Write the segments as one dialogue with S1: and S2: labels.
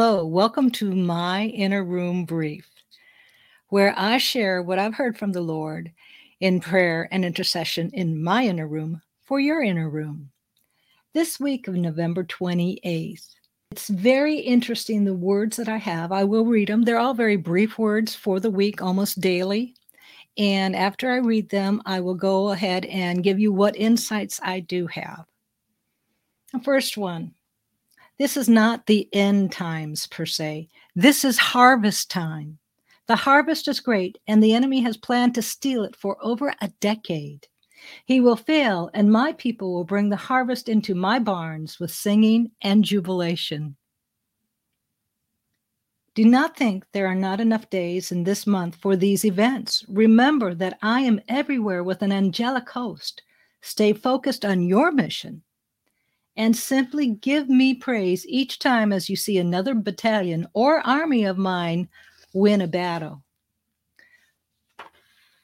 S1: Hello, welcome to my Inner Room Brief, where I share what I've heard from the Lord in prayer and intercession in my inner room for your inner room. This week of November 28th, it's very interesting the words that I have. I will read them. They're all very brief words for the week, almost daily. And after I read them, I will go ahead and give you what insights I do have. The first one this is not the end times per se. This is harvest time. The harvest is great, and the enemy has planned to steal it for over a decade. He will fail, and my people will bring the harvest into my barns with singing and jubilation. Do not think there are not enough days in this month for these events. Remember that I am everywhere with an angelic host. Stay focused on your mission and simply give me praise each time as you see another battalion or army of mine win a battle.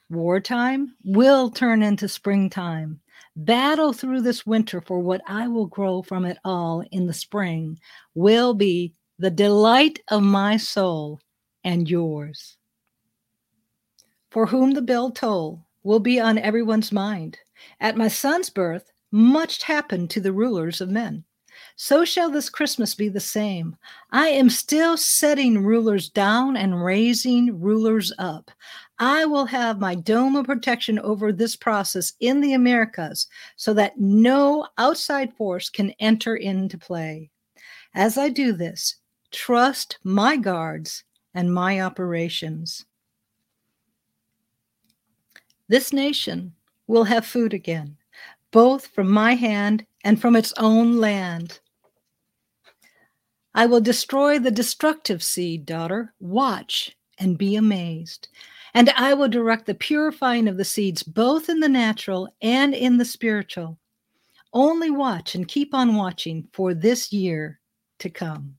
S1: Wartime will turn into springtime. Battle through this winter for what I will grow from it all in the spring will be the delight of my soul and yours. For whom the bell toll will be on everyone's mind. At my son's birth, much happened to the rulers of men. So shall this Christmas be the same. I am still setting rulers down and raising rulers up. I will have my dome of protection over this process in the Americas so that no outside force can enter into play. As I do this, trust my guards and my operations. This nation will have food again both from my hand and from its own land. I will destroy the destructive seed, daughter. Watch and be amazed. And I will direct the purifying of the seeds, both in the natural and in the spiritual. Only watch and keep on watching for this year to come.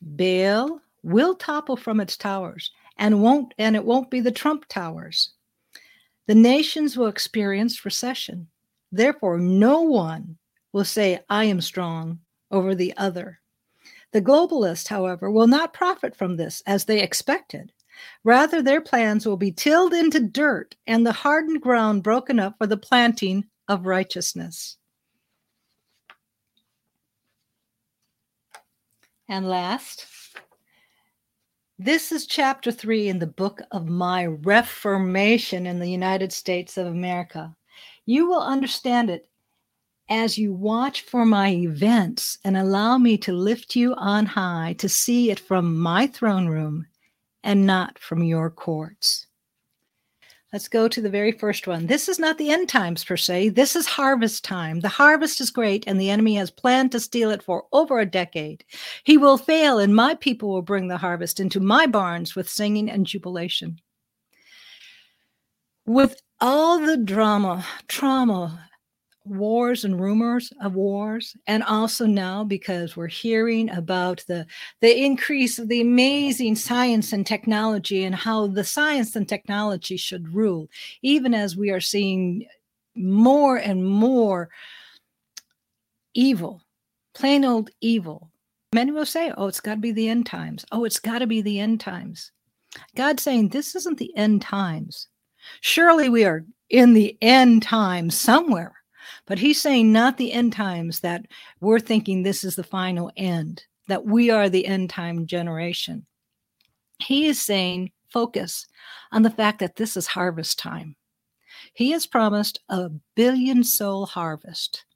S1: Baal will topple from its towers and won't and it won't be the Trump towers. The nations will experience recession. Therefore, no one will say, I am strong over the other. The globalists, however, will not profit from this as they expected. Rather, their plans will be tilled into dirt and the hardened ground broken up for the planting of righteousness. And last, this is chapter three in the book of my Reformation in the United States of America. You will understand it as you watch for my events and allow me to lift you on high to see it from my throne room and not from your courts. Let's go to the very first one. This is not the end times per se. This is harvest time. The harvest is great, and the enemy has planned to steal it for over a decade. He will fail, and my people will bring the harvest into my barns with singing and jubilation. With all the drama, trauma, wars and rumors of wars and also now because we're hearing about the the increase of the amazing science and technology and how the science and technology should rule even as we are seeing more and more evil plain old evil. Many will say oh it's got to be the end times. Oh it's got to be the end times. God saying this isn't the end times. Surely we are in the end times somewhere but he's saying not the end times that we're thinking this is the final end, that we are the end time generation. He is saying focus on the fact that this is harvest time. He has promised a billion soul harvest.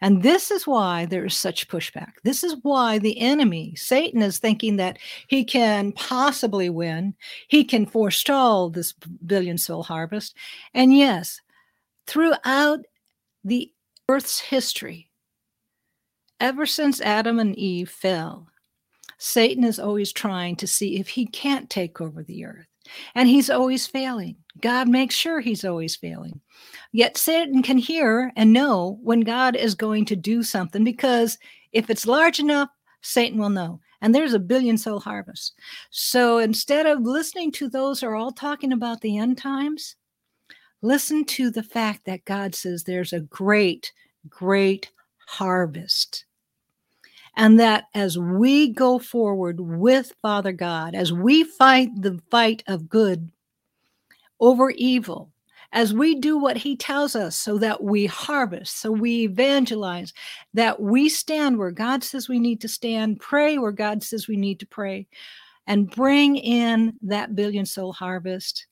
S1: And this is why there is such pushback. This is why the enemy, Satan, is thinking that he can possibly win. He can forestall this billion soul harvest. And yes, throughout the earth's history, ever since Adam and Eve fell, Satan is always trying to see if he can't take over the earth. And he's always failing. God makes sure he's always failing. Yet Satan can hear and know when God is going to do something because if it's large enough, Satan will know. And there's a billion soul harvest. So instead of listening to those who are all talking about the end times, Listen to the fact that God says there's a great, great harvest. And that as we go forward with Father God, as we fight the fight of good over evil, as we do what he tells us so that we harvest, so we evangelize, that we stand where God says we need to stand, pray where God says we need to pray, and bring in that billion soul harvest,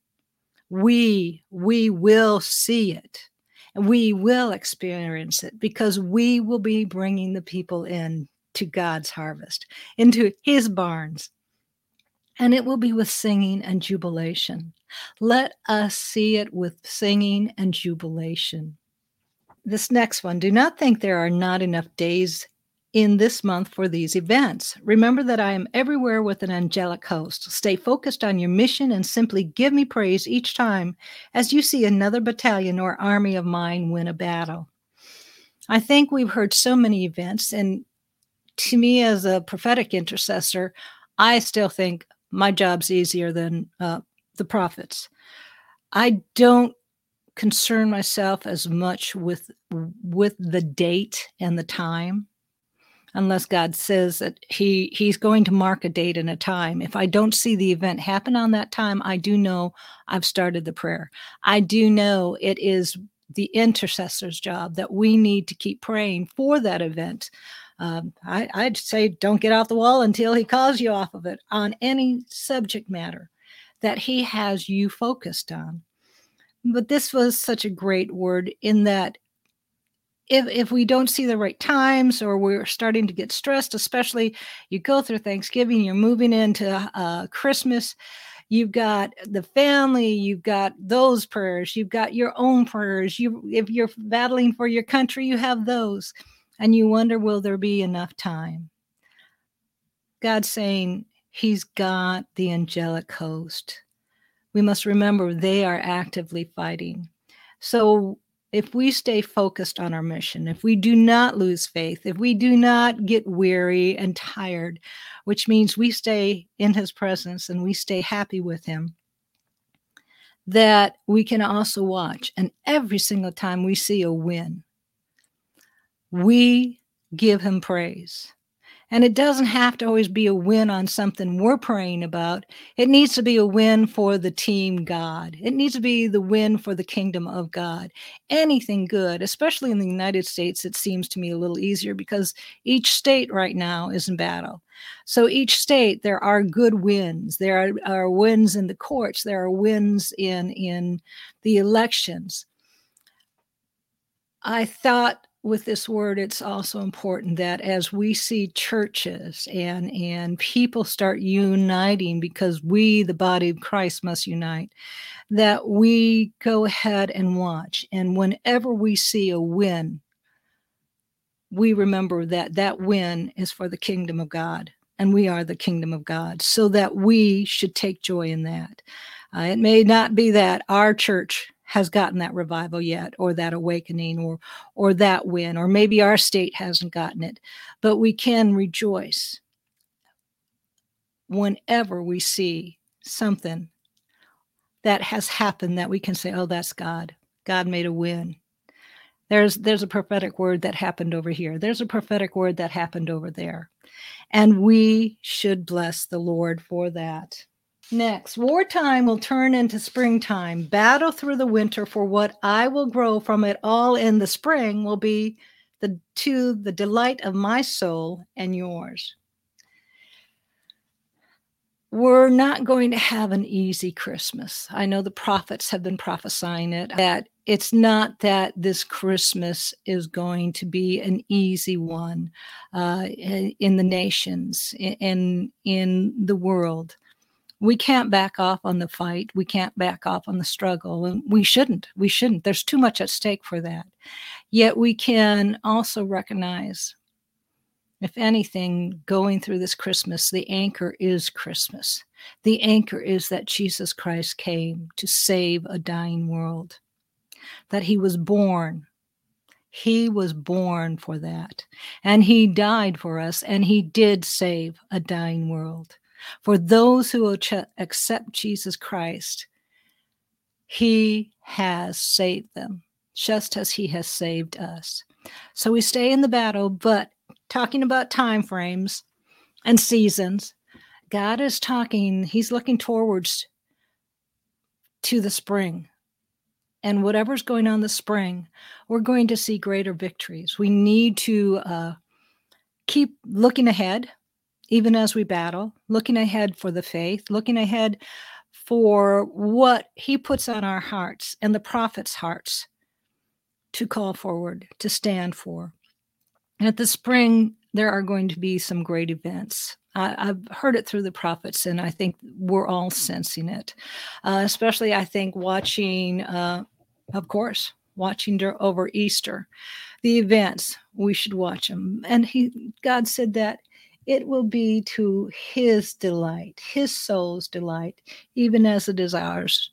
S1: we we will see it and we will experience it because we will be bringing the people in to God's harvest, into his barns. And it will be with singing and jubilation. Let us see it with singing and jubilation. This next one do not think there are not enough days in this month for these events. Remember that I am everywhere with an angelic host. Stay focused on your mission and simply give me praise each time as you see another battalion or army of mine win a battle. I think we've heard so many events, and to me, as a prophetic intercessor, I still think my job's easier than uh, the prophets. I don't concern myself as much with with the date and the time unless God says that he he's going to mark a date and a time. If I don't see the event happen on that time, I do know I've started the prayer. I do know it is the intercessor's job that we need to keep praying for that event. Um, I, I'd say don't get off the wall until he calls you off of it on any subject matter that he has you focused on. But this was such a great word in that if if we don't see the right times or we're starting to get stressed, especially you go through Thanksgiving, you're moving into uh, Christmas, you've got the family, you've got those prayers, you've got your own prayers. You if you're battling for your country, you have those, and you wonder, will there be enough time? God's saying He's got the angelic host. We must remember they are actively fighting. So if we stay focused on our mission, if we do not lose faith, if we do not get weary and tired, which means we stay in his presence and we stay happy with him, that we can also watch. And every single time we see a win, we give him praise. And it doesn't have to always be a win on something we're praying about. It needs to be a win for the team God. It needs to be the win for the kingdom of God. Anything good, especially in the United States, it seems to me a little easier because each state right now is in battle. So each state, there are good wins. There are, are wins in the courts. There are wins in in the elections. I thought with this word it's also important that as we see churches and and people start uniting because we the body of Christ must unite that we go ahead and watch. And whenever we see a win we remember that that win is for the kingdom of God and we are the kingdom of God. So that we should take joy in that. Uh, it may not be that our church has gotten that revival yet or that awakening or or that win or maybe our state hasn't gotten it but we can rejoice whenever we see something that has happened that we can say oh that's god. God made a win. There's there's a prophetic word that happened over here. There's a prophetic word that happened over there. And we should bless the lord for that Next, wartime will turn into springtime. Battle through the winter for what I will grow from it all in the spring will be the to the delight of my soul and yours. We're not going to have an easy Christmas. I know the prophets have been prophesying it that it's not that this Christmas is going to be an easy one uh, in the nations, in in the world we can't back off on the fight. We can't back off on the struggle. And we shouldn't. We shouldn't. There's too much at stake for that. Yet we can also recognize, if anything, going through this Christmas, the anchor is Christmas. The anchor is that Jesus Christ came to save a dying world, that he was born. He was born for that. And he died for us, and he did save a dying world. For those who will accept Jesus Christ, he has saved them, just as he has saved us. So we stay in the battle, but talking about time frames and seasons. God is talking, He's looking towards to the spring. And whatever's going on this spring, we're going to see greater victories. We need to uh, keep looking ahead, even as we battle, looking ahead for the faith, looking ahead for what He puts on our hearts and the prophets' hearts to call forward, to stand for. And at the spring, there are going to be some great events. I, have heard it through the prophets, and I think we're all sensing it. Uh, especially, I think, watching, uh, of course, watching over Easter, the events, we should watch them. And he, God said that it will be to his delight, his soul's delight, even as it is ours.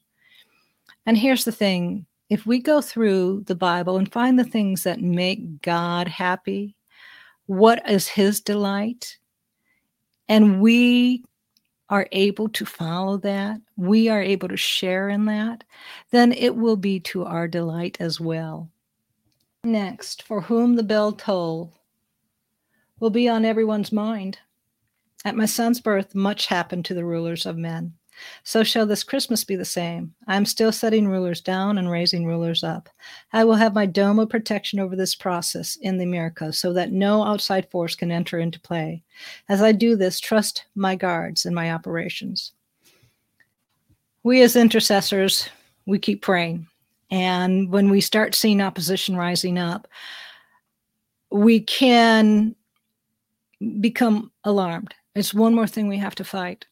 S1: And here's the thing if we go through the Bible and find the things that make God happy, what is his delight, and we are able to follow that, we are able to share in that, then it will be to our delight as well. Next, for whom the bell toll will be on everyone's mind. At my son's birth, much happened to the rulers of men. So shall this Christmas be the same. I am still setting rulers down and raising rulers up. I will have my dome of protection over this process in the America so that no outside force can enter into play. As I do this, trust my guards and my operations. We as intercessors, we keep praying. And when we start seeing opposition rising up, we can become alarmed. It's one more thing we have to fight.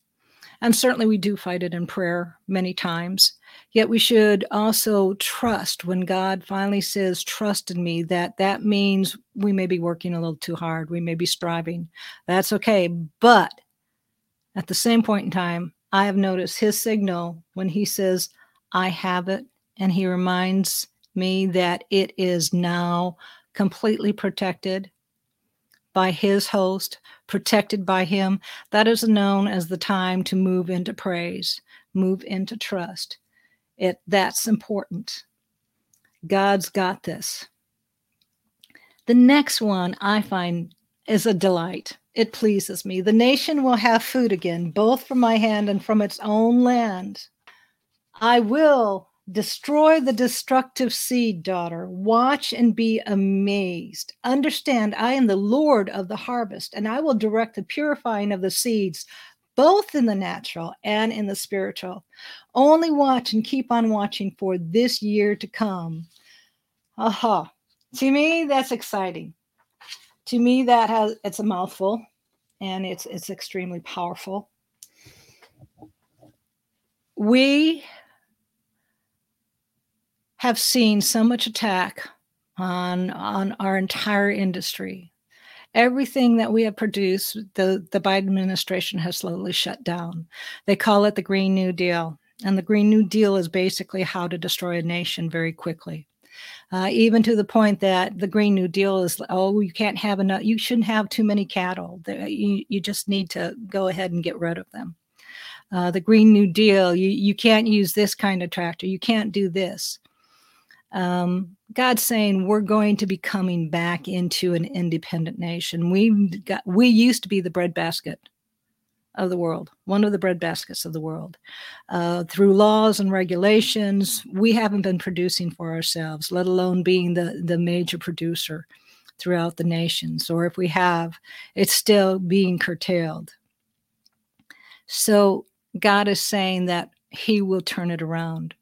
S1: And certainly we do fight it in prayer many times. Yet we should also trust when God finally says, Trust in me, that that means we may be working a little too hard. We may be striving. That's okay. But at the same point in time, I have noticed his signal when he says, I have it. And he reminds me that it is now completely protected by his host, protected by him. That is known as the time to move into praise, move into trust. It that's important. God's got this. The next one I find is a delight. It pleases me. The nation will have food again, both from my hand and from its own land. I will Destroy the destructive seed, daughter. Watch and be amazed. Understand, I am the Lord of the harvest, and I will direct the purifying of the seeds, both in the natural and in the spiritual. Only watch and keep on watching for this year to come. Aha. To me, that's exciting. To me, that has it's a mouthful and it's it's extremely powerful. We have seen so much attack on on our entire industry. Everything that we have produced, the, the Biden administration has slowly shut down. They call it the Green New Deal. And the Green New Deal is basically how to destroy a nation very quickly. Uh, even to the point that the Green New Deal is, oh, you can't have enough, you shouldn't have too many cattle. You, you just need to go ahead and get rid of them. Uh, the Green New Deal, you, you can't use this kind of tractor, you can't do this um, God's saying we're going to be coming back into an independent nation. We got we used to be the breadbasket of the world, one of the breadbaskets of the world. Uh, through laws and regulations, we haven't been producing for ourselves, let alone being the the major producer throughout the nations. Or if we have, it's still being curtailed. So God is saying that He will turn it around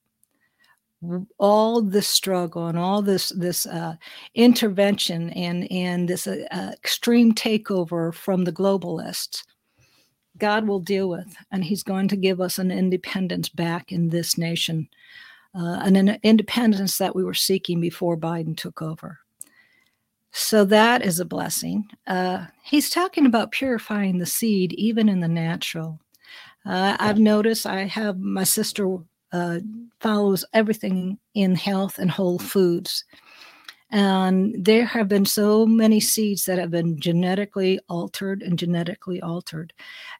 S1: all this struggle and all this this uh, intervention and and this uh, uh, extreme takeover from the globalists god will deal with and he's going to give us an independence back in this nation uh, an independence that we were seeking before biden took over. So that is a blessing. Uh, he's talking about purifying the seed even in the natural. Uh, I've noticed I have my sister uh, follows everything in health and whole foods. And there have been so many seeds that have been genetically altered and genetically altered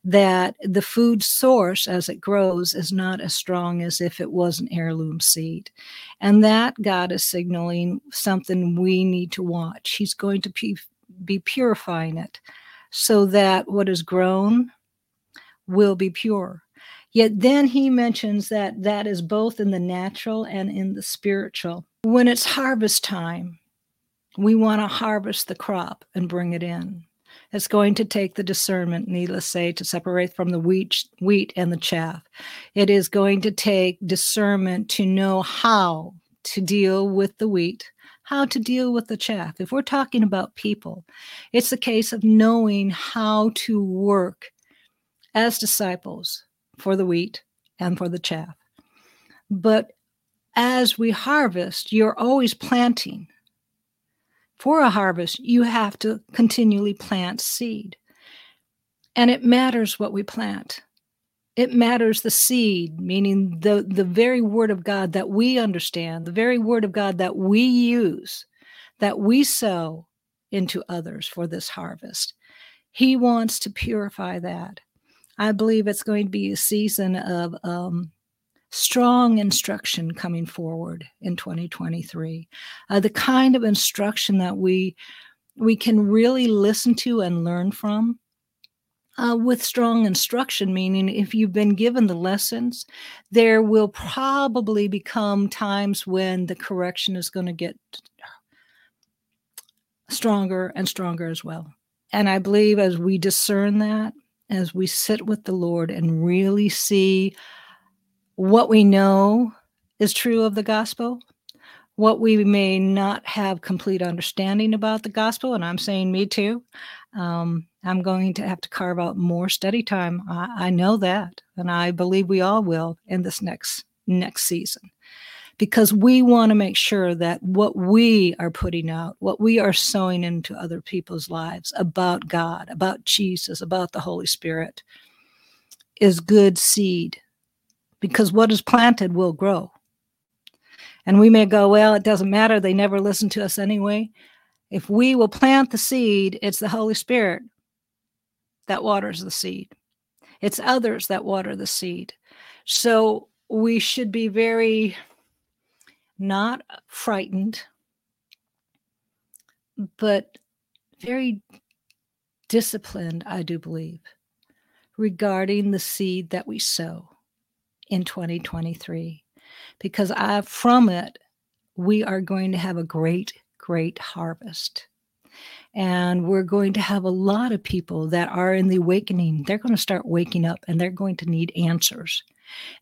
S1: that the food source as it grows is not as strong as if it was an heirloom seed. And that God is signaling something we need to watch. He's going to be be purifying it so that what is grown will be pure. Yet then he mentions that that is both in the natural and in the spiritual. When it's harvest time, we want to harvest the crop and bring it in. It's going to take the discernment, needless say, to separate from the wheat, wheat and the chaff. It is going to take discernment to know how to deal with the wheat, how to deal with the chaff. If we're talking about people, it's a case of knowing how to work as disciples for the wheat and for the chaff. But as we harvest, you're always planting. For a harvest, you have to continually plant seed. And it matters what we plant. It matters the seed, meaning the, the very word of God that we understand, the very word of God that we use, that we sow into others for this harvest. He wants to purify that. I believe it's going to be a season of um, strong instruction coming forward in 2023. Uh, the kind of instruction that we we can really listen to and learn from. Uh, with strong instruction, meaning if you've been given the lessons, there will probably become times when the correction is going to get stronger and stronger as well. And I believe as we discern that, as we sit with the Lord and really see what we know is true of the gospel, what we may not have complete understanding about the gospel, and I'm saying me too. Um, I'm going to have to carve out more study time. I, I know that, and I believe we all will in this next next season because we want to make sure that what we are putting out, what we are sowing into other people's lives about God, about Jesus, about the Holy Spirit, is good seed. Because what is planted will grow. And we may go, well, it doesn't matter. They never listen to us anyway. If we will plant the seed, it's the Holy Spirit that waters the seed, it's others that water the seed. So we should be very not frightened, but very disciplined, I do believe, regarding the seed that we sow in 2023. Because I, from it, we are going to have a great, great harvest. And we're going to have a lot of people that are in the awakening. They're going to start waking up and they're going to need answers.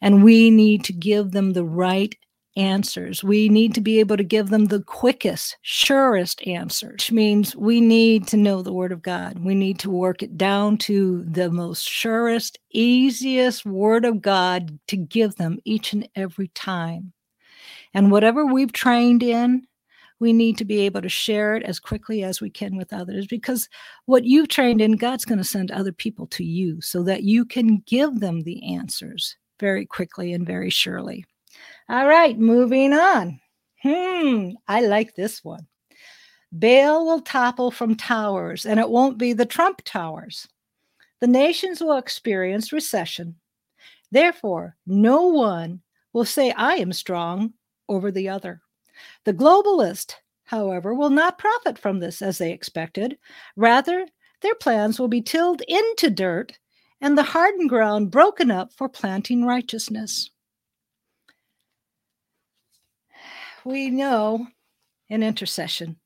S1: And we need to give them the right answers. We need to be able to give them the quickest, surest answers, which means we need to know the Word of God. We need to work it down to the most surest, easiest Word of God to give them each and every time. And whatever we've trained in, we need to be able to share it as quickly as we can with others because what you've trained in, God's going to send other people to you so that you can give them the answers very quickly and very surely. All right, moving on. Hmm, I like this one. Baal will topple from towers, and it won't be the Trump towers. The nations will experience recession. Therefore, no one will say, I am strong over the other. The globalist, however, will not profit from this as they expected. Rather, their plans will be tilled into dirt and the hardened ground broken up for planting righteousness. We know in intercession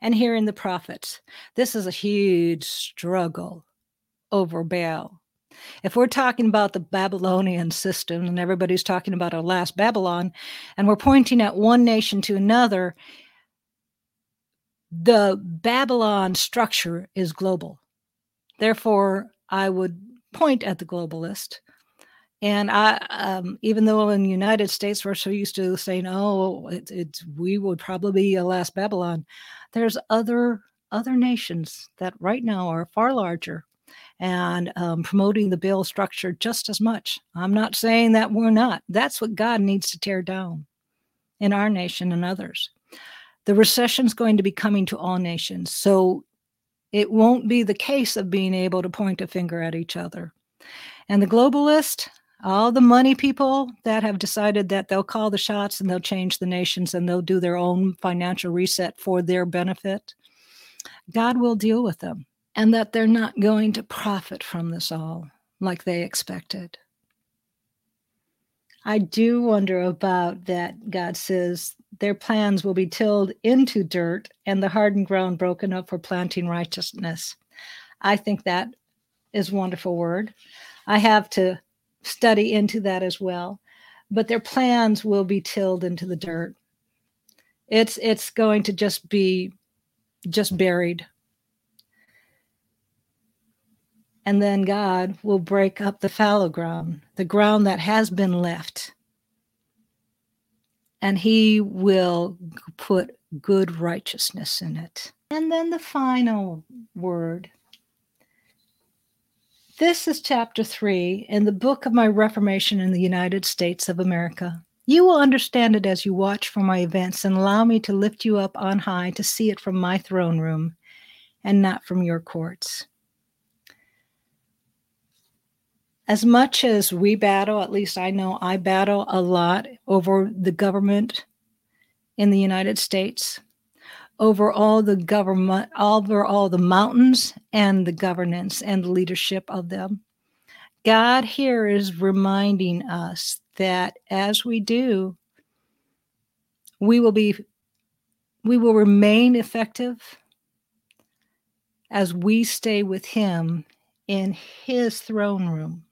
S1: and hearing the prophets, this is a huge struggle over Baal. If we're talking about the Babylonian system and everybody's talking about our last Babylon, and we're pointing at one nation to another, the Babylon structure is global. Therefore, I would point at the globalist and I, um, even though in the United States we're so used to saying, "Oh, it, it's we would probably be a last Babylon," there's other other nations that right now are far larger and um, promoting the Baal structure just as much. I'm not saying that we're not. That's what God needs to tear down in our nation and others. The recession is going to be coming to all nations, so it won't be the case of being able to point a finger at each other. And the globalist, all the money people that have decided that they'll call the shots and they'll change the nations and they'll do their own financial reset for their benefit. God will deal with them and that they're not going to profit from this all like they expected. I do wonder about that. God says their plans will be tilled into dirt and the hardened ground broken up for planting righteousness. I think that is wonderful word. I have to study into that as well. But their plans will be tilled into the dirt. It's it's going to just be just buried. And then God will break up the fallow ground, the ground that has been left. And he will put good righteousness in it. And then the final word this is chapter three in the book of my Reformation in the United States of America. You will understand it as you watch for my events and allow me to lift you up on high to see it from my throne room and not from your courts. As much as we battle, at least I know I battle a lot over the government in the United States, over all the government, over all the mountains and the governance and the leadership of them. God here is reminding us that as we do, we will be we will remain effective as we stay with him in his throne room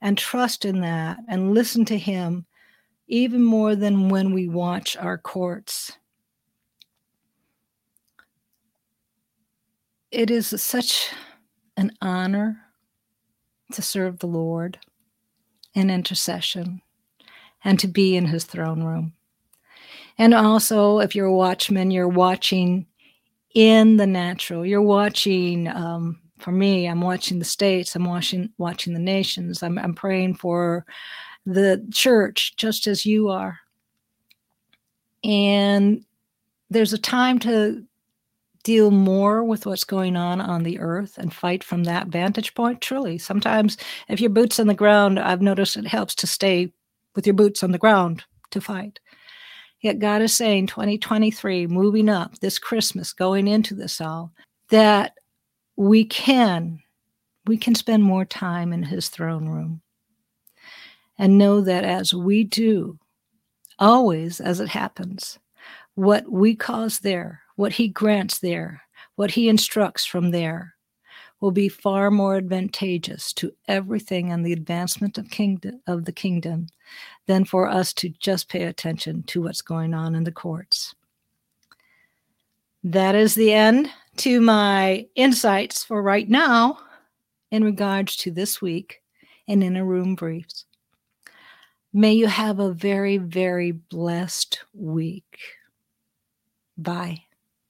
S1: and trust in that and listen to him even more than when we watch our courts it is such an honor to serve the Lord in intercession and to be in his throne room. And also, if you're a watchman, you're watching in the natural. You're watching, um, for me, I'm watching the states, I'm watching, watching the nations, I'm, I'm praying for the church just as you are. And there's a time to deal more with what's going on on the earth and fight from that vantage point? Truly sometimes if your boots on the ground i've noticed it helps to stay with your boots on the ground to fight. Yet god is saying 2023 moving up this christmas going into this all that we can we can spend more time in his throne room. And know that as we do always as it happens what we cause there what he grants there, what he instructs from there, will be far more advantageous to everything and the advancement of kingdom of the kingdom than for us to just pay attention to what's going on in the courts. That is the end to my insights for right now in regards to this week and in Inner Room Briefs. May you have a very, very blessed week. Bye.